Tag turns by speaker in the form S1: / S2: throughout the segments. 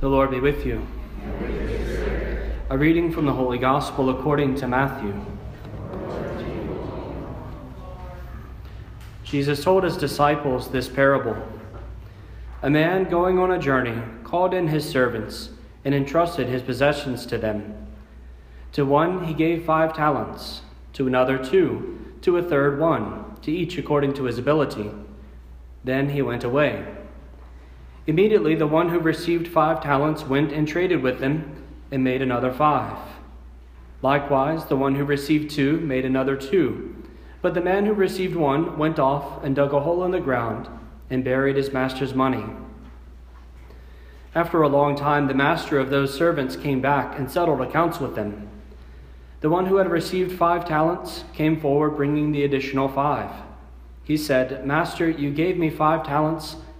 S1: The Lord be with you. A reading from the Holy Gospel according to Matthew. Jesus told his disciples this parable A man going on a journey called in his servants and entrusted his possessions to them. To one he gave five talents, to another two, to a third one, to each according to his ability. Then he went away. Immediately the one who received five talents went and traded with them and made another five. Likewise, the one who received two made another two. But the man who received one went off and dug a hole in the ground and buried his master's money. After a long time, the master of those servants came back and settled accounts with them. The one who had received five talents came forward bringing the additional five. He said, Master, you gave me five talents.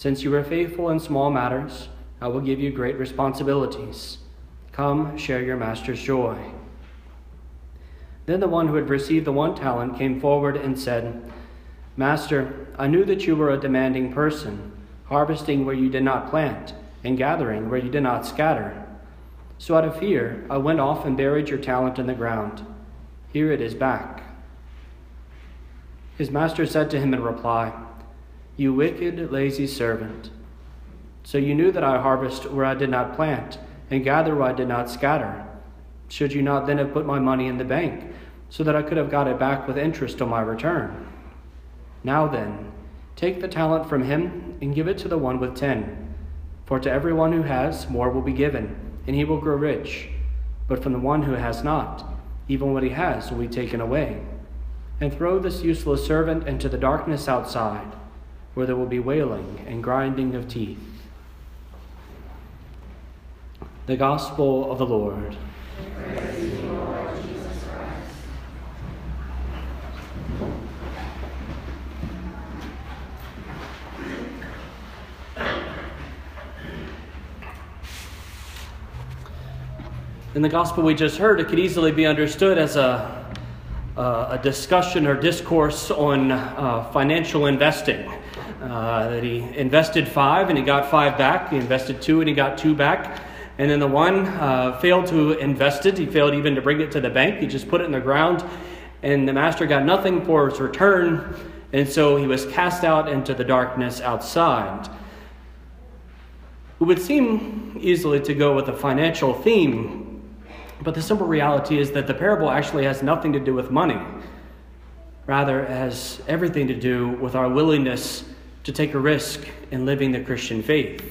S1: Since you were faithful in small matters, I will give you great responsibilities. Come, share your master's joy. Then the one who had received the one talent came forward and said, Master, I knew that you were a demanding person, harvesting where you did not plant, and gathering where you did not scatter. So out of fear, I went off and buried your talent in the ground. Here it is back. His master said to him in reply, You wicked, lazy servant. So you knew that I harvest where I did not plant, and gather where I did not scatter. Should you not then have put my money in the bank, so that I could have got it back with interest on my return? Now then, take the talent from him and give it to the one with ten. For to everyone who has, more will be given, and he will grow rich. But from the one who has not, even what he has will be taken away. And throw this useless servant into the darkness outside, where there will be wailing and grinding of teeth. The Gospel of the Lord. In the gospel we just heard, it could easily be understood as a, a discussion or discourse on uh, financial investing. Uh, that he invested five and he got five back. He invested two and he got two back. And then the one uh, failed to invest it. He failed even to bring it to the bank. He just put it in the ground. And the master got nothing for his return. And so he was cast out into the darkness outside. It would seem easily to go with a financial theme but the simple reality is that the parable actually has nothing to do with money. Rather, it has everything to do with our willingness to take a risk in living the Christian faith.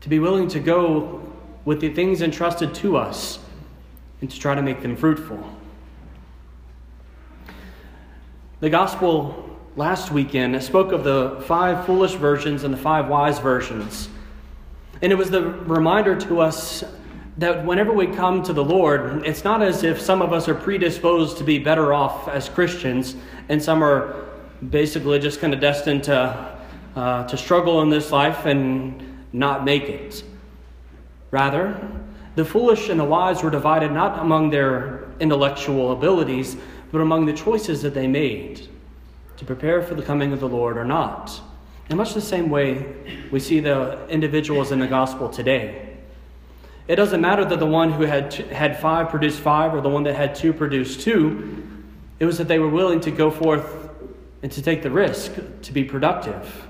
S1: To be willing to go with the things entrusted to us and to try to make them fruitful. The gospel last weekend spoke of the five foolish versions and the five wise versions. And it was the reminder to us that whenever we come to the Lord, it's not as if some of us are predisposed to be better off as Christians, and some are basically just kind of destined to, uh, to struggle in this life and not make it. Rather, the foolish and the wise were divided not among their intellectual abilities, but among the choices that they made to prepare for the coming of the Lord or not. In much the same way, we see the individuals in the gospel today. It doesn't matter that the one who had, had five produced five or the one that had two produced two. It was that they were willing to go forth and to take the risk to be productive.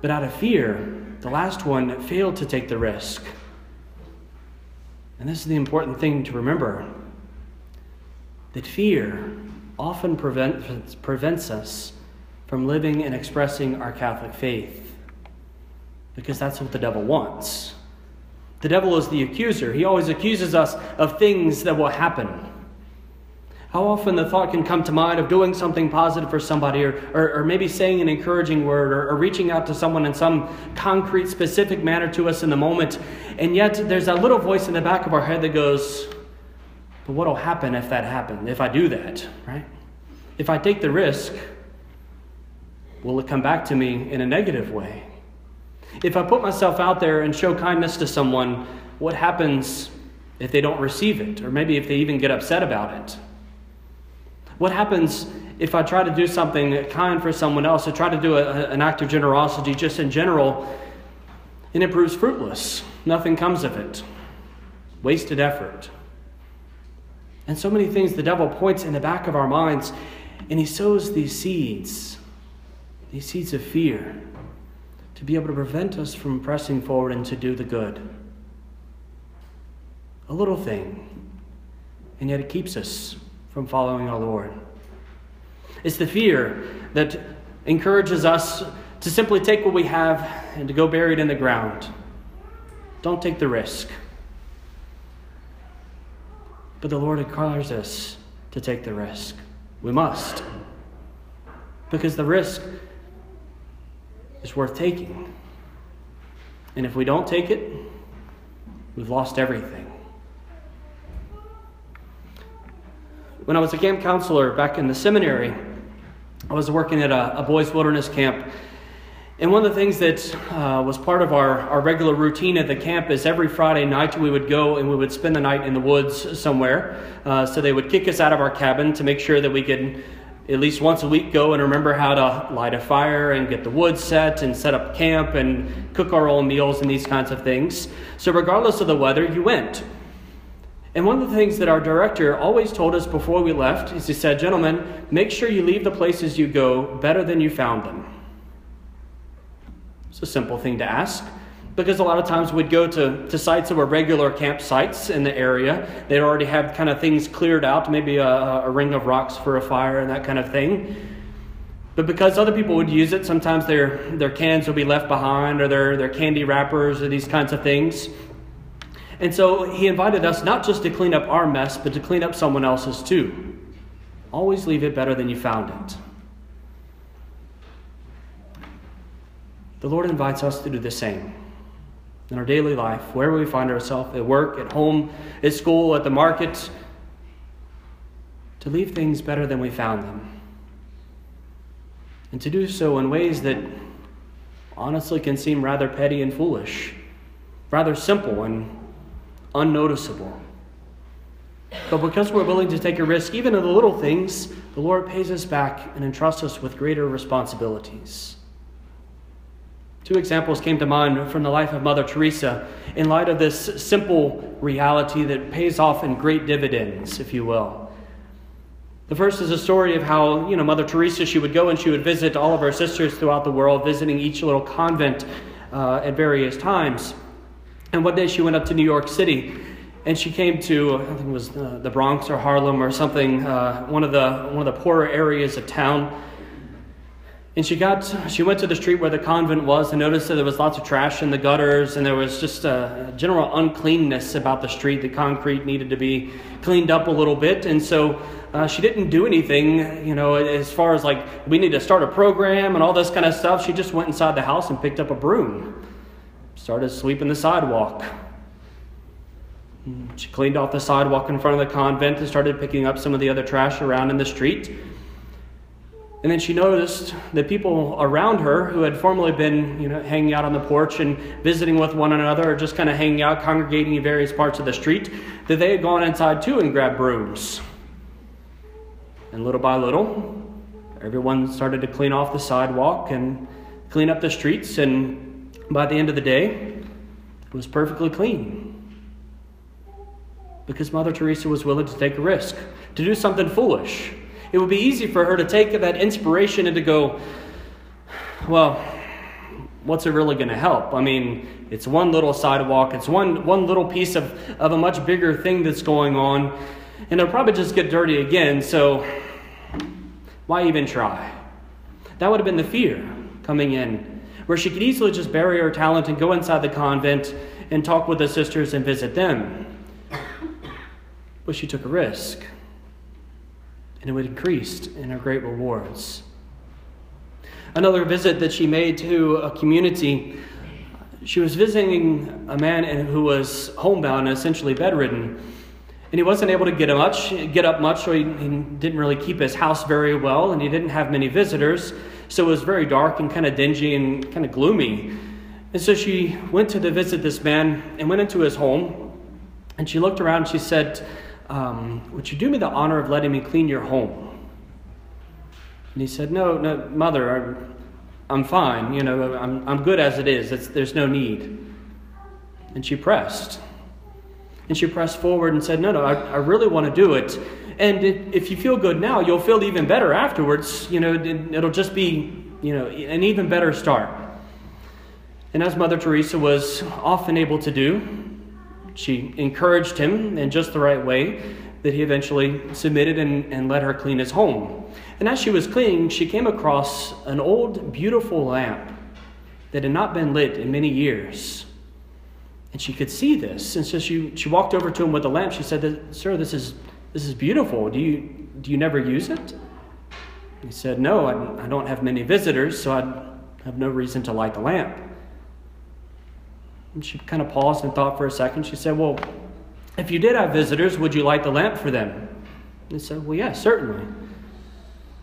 S1: But out of fear, the last one failed to take the risk. And this is the important thing to remember that fear often prevent, prevents us from living and expressing our Catholic faith because that's what the devil wants. The devil is the accuser. He always accuses us of things that will happen. How often the thought can come to mind of doing something positive for somebody, or, or, or maybe saying an encouraging word, or, or, reaching out to someone in some concrete, specific manner to us in the moment. And yet there's that little voice in the back of our head that goes, But what will happen if that happens, if I do that, right? If I take the risk, will it come back to me in a negative way? If I put myself out there and show kindness to someone, what happens if they don't receive it? Or maybe if they even get upset about it? What happens if I try to do something kind for someone else, I try to do a, an act of generosity just in general, and it proves fruitless? Nothing comes of it. Wasted effort. And so many things the devil points in the back of our minds, and he sows these seeds, these seeds of fear, to be able to prevent us from pressing forward and to do the good. A little thing, and yet it keeps us from following our Lord. It's the fear that encourages us to simply take what we have and to go bury it in the ground. Don't take the risk. But the Lord requires us to take the risk. We must. Because the risk is worth taking. And if we don't take it, we've lost everything. When I was a camp counselor back in the seminary, I was working at a, a boys' wilderness camp. And one of the things that uh, was part of our, our regular routine at the camp is every Friday night we would go and we would spend the night in the woods somewhere. Uh, so they would kick us out of our cabin to make sure that we could at least once a week go and remember how to light a fire and get the wood set and set up camp and cook our own meals and these kinds of things. So, regardless of the weather, you went. And one of the things that our director always told us before we left is he said, Gentlemen, make sure you leave the places you go better than you found them. It's a simple thing to ask because a lot of times we'd go to, to sites that were regular campsites in the area. They'd already have kind of things cleared out, maybe a, a ring of rocks for a fire and that kind of thing. But because other people would use it, sometimes their, their cans would be left behind or their, their candy wrappers or these kinds of things. And so he invited us not just to clean up our mess, but to clean up someone else's too. Always leave it better than you found it. The Lord invites us to do the same in our daily life, wherever we find ourselves at work, at home, at school, at the market, to leave things better than we found them. And to do so in ways that honestly can seem rather petty and foolish, rather simple and unnoticeable. But because we're willing to take a risk, even in the little things, the Lord pays us back and entrusts us with greater responsibilities. Two examples came to mind from the life of Mother Teresa in light of this simple reality that pays off in great dividends, if you will. The first is a story of how, you know, Mother Teresa, she would go and she would visit all of her sisters throughout the world, visiting each little convent uh, at various times. And one day she went up to New York City and she came to, I think it was the Bronx or Harlem or something, uh, one, of the, one of the poorer areas of town. And she got, she went to the street where the convent was and noticed that there was lots of trash in the gutters and there was just a general uncleanness about the street. The concrete needed to be cleaned up a little bit. And so uh, she didn't do anything, you know, as far as like, we need to start a program and all this kind of stuff. She just went inside the house and picked up a broom started sweeping the sidewalk. Mm, she cleaned off the sidewalk in front of the convent and started picking up some of the other trash around in the street. And then she noticed the people around her who had formerly been, you know, hanging out on the porch and visiting with one another or just kind of hanging out, congregating in various parts of the street, that they had gone inside too and grabbed brooms. And little by little, everyone started to clean off the sidewalk and clean up the streets and by the end of the day, it was perfectly clean. Because Mother Teresa was willing to take a risk, to do something foolish. It would be easy for her to take that inspiration and to go, well, what's it really going to help? I mean, it's one little sidewalk, it's one, one little piece of, of a much bigger thing that's going on, and it'll probably just get dirty again, so why even try? That would have been the fear coming in where she could easily just bury her talent and go inside the convent and talk with the sisters and visit them. But she took a risk. and it would increase in her great rewards. Another visit that she made to a community, she was visiting a man who was homebound and essentially bedridden. And he wasn't able to get much, get up much, so he, he didn't really keep his house very well, and he didn't have many visitors. So it was very dark and kind of dingy and kind of gloomy. And so she went to the visit this man and went into his home. And she looked around and she said, um, Would you do me the honor of letting me clean your home? And he said, No, no, mother, I'm, I'm fine. You know, I'm, I'm good as it is. It's, there's no need. And she pressed. And she pressed forward and said, No, no, I, I really want to do it. And if you feel good now, you'll feel even better afterwards. You know, it, it'll just be, you know, an even better start. And as Mother Teresa was often able to do, she encouraged him in just the right way that he eventually submitted and, and let her clean his home. And as she was cleaning, she came across an old, beautiful lamp that had not been lit in many years. And she could see this. And so she, she walked over to him with the lamp. She said, Sir, this is, this is beautiful. Do you, do you never use it? He said, No, I, I don't have many visitors, so I have no reason to light the lamp. And she kind of paused and thought for a second. She said, Well, if you did have visitors, would you light the lamp for them? He said, Well, yes, yeah, certainly.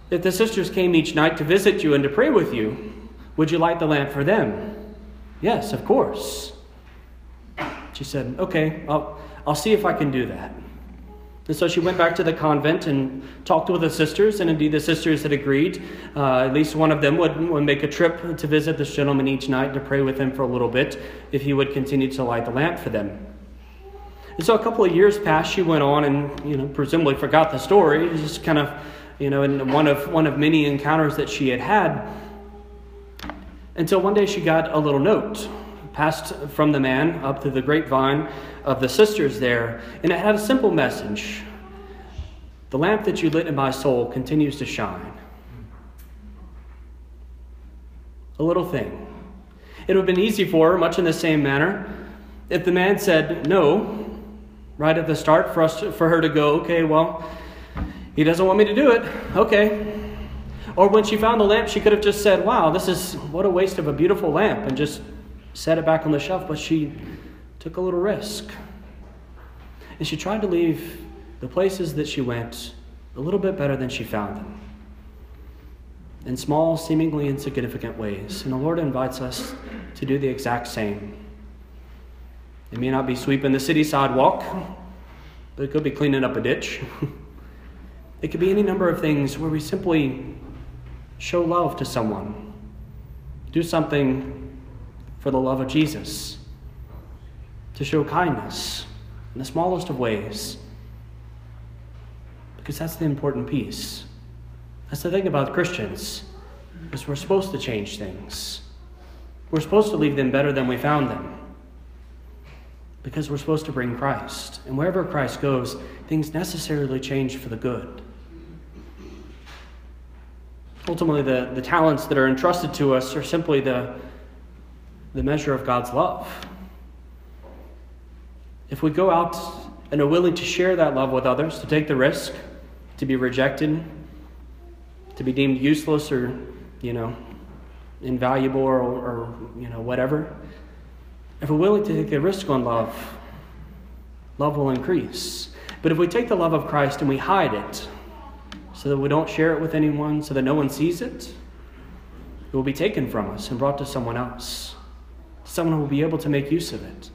S1: If the sisters came each night to visit you and to pray with you, would you light the lamp for them? Yes, of course. She said, Okay, I'll, I'll see if I can do that. And so she went back to the convent and talked with the sisters, and indeed the sisters had agreed. Uh, at least one of them would, would make a trip to visit this gentleman each night to pray with him for a little bit if he would continue to light the lamp for them. And so a couple of years passed, she went on and, you know, presumably forgot the story. Just kind of, you know, in one of, one of many encounters that she had had. Until one day she got a little note passed from the man up to the grapevine of the sisters there, and it had a simple message The lamp that you lit in my soul continues to shine. A little thing. It would have been easy for her, much in the same manner, if the man said no right at the start for us to, for her to go, okay, well, he doesn't want me to do it. Okay. Or when she found the lamp, she could have just said, wow, this is what a waste of a beautiful lamp, and just set it back on the shelf, but she took a little risk. And she tried to leave the places that she went a little bit better than she found them. In small, seemingly insignificant ways. And the Lord invites us to do the exact same. It may not be sweeping the city sidewalk, but it could be cleaning up a ditch. it could be any number of things where we simply show love to someone, do something for the love of Jesus, to show kindness in the smallest of ways. Because that's the important piece. That's the thing about Christians, is we're supposed to change things. We're supposed to leave them better than we found them. Because we're supposed to bring Christ. And wherever Christ goes, things necessarily change for the good. Ultimately, the, the talents that are entrusted to us are simply the, the measure of God's love. If we go out and are willing to share that love with others, to take the risk, to be rejected, to be deemed useless or, you know, invaluable or, or you know, whatever, if we're willing to take the risk on love, love will increase. But if we take the love of Christ and we hide it so that we don't share it with anyone, so that no one sees it, it will be taken from us and brought to someone else someone who will be able to make use of it.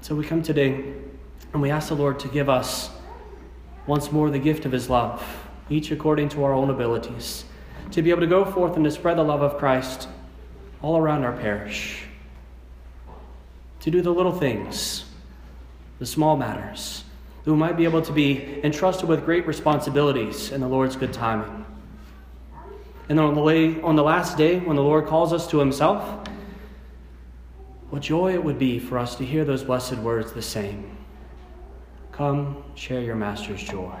S1: So we come today and we ask the Lord to give us once more the gift of His love, each according to our own abilities, to be able to go forth and to spread the love of Christ all around our parish, to do the little things, the small matters, who might be able to be entrusted with great responsibilities in the Lord's good timing. And on the, way, on the last day, when the Lord calls us to Himself, what joy it would be for us to hear those blessed words the same. Come, share your Master's joy.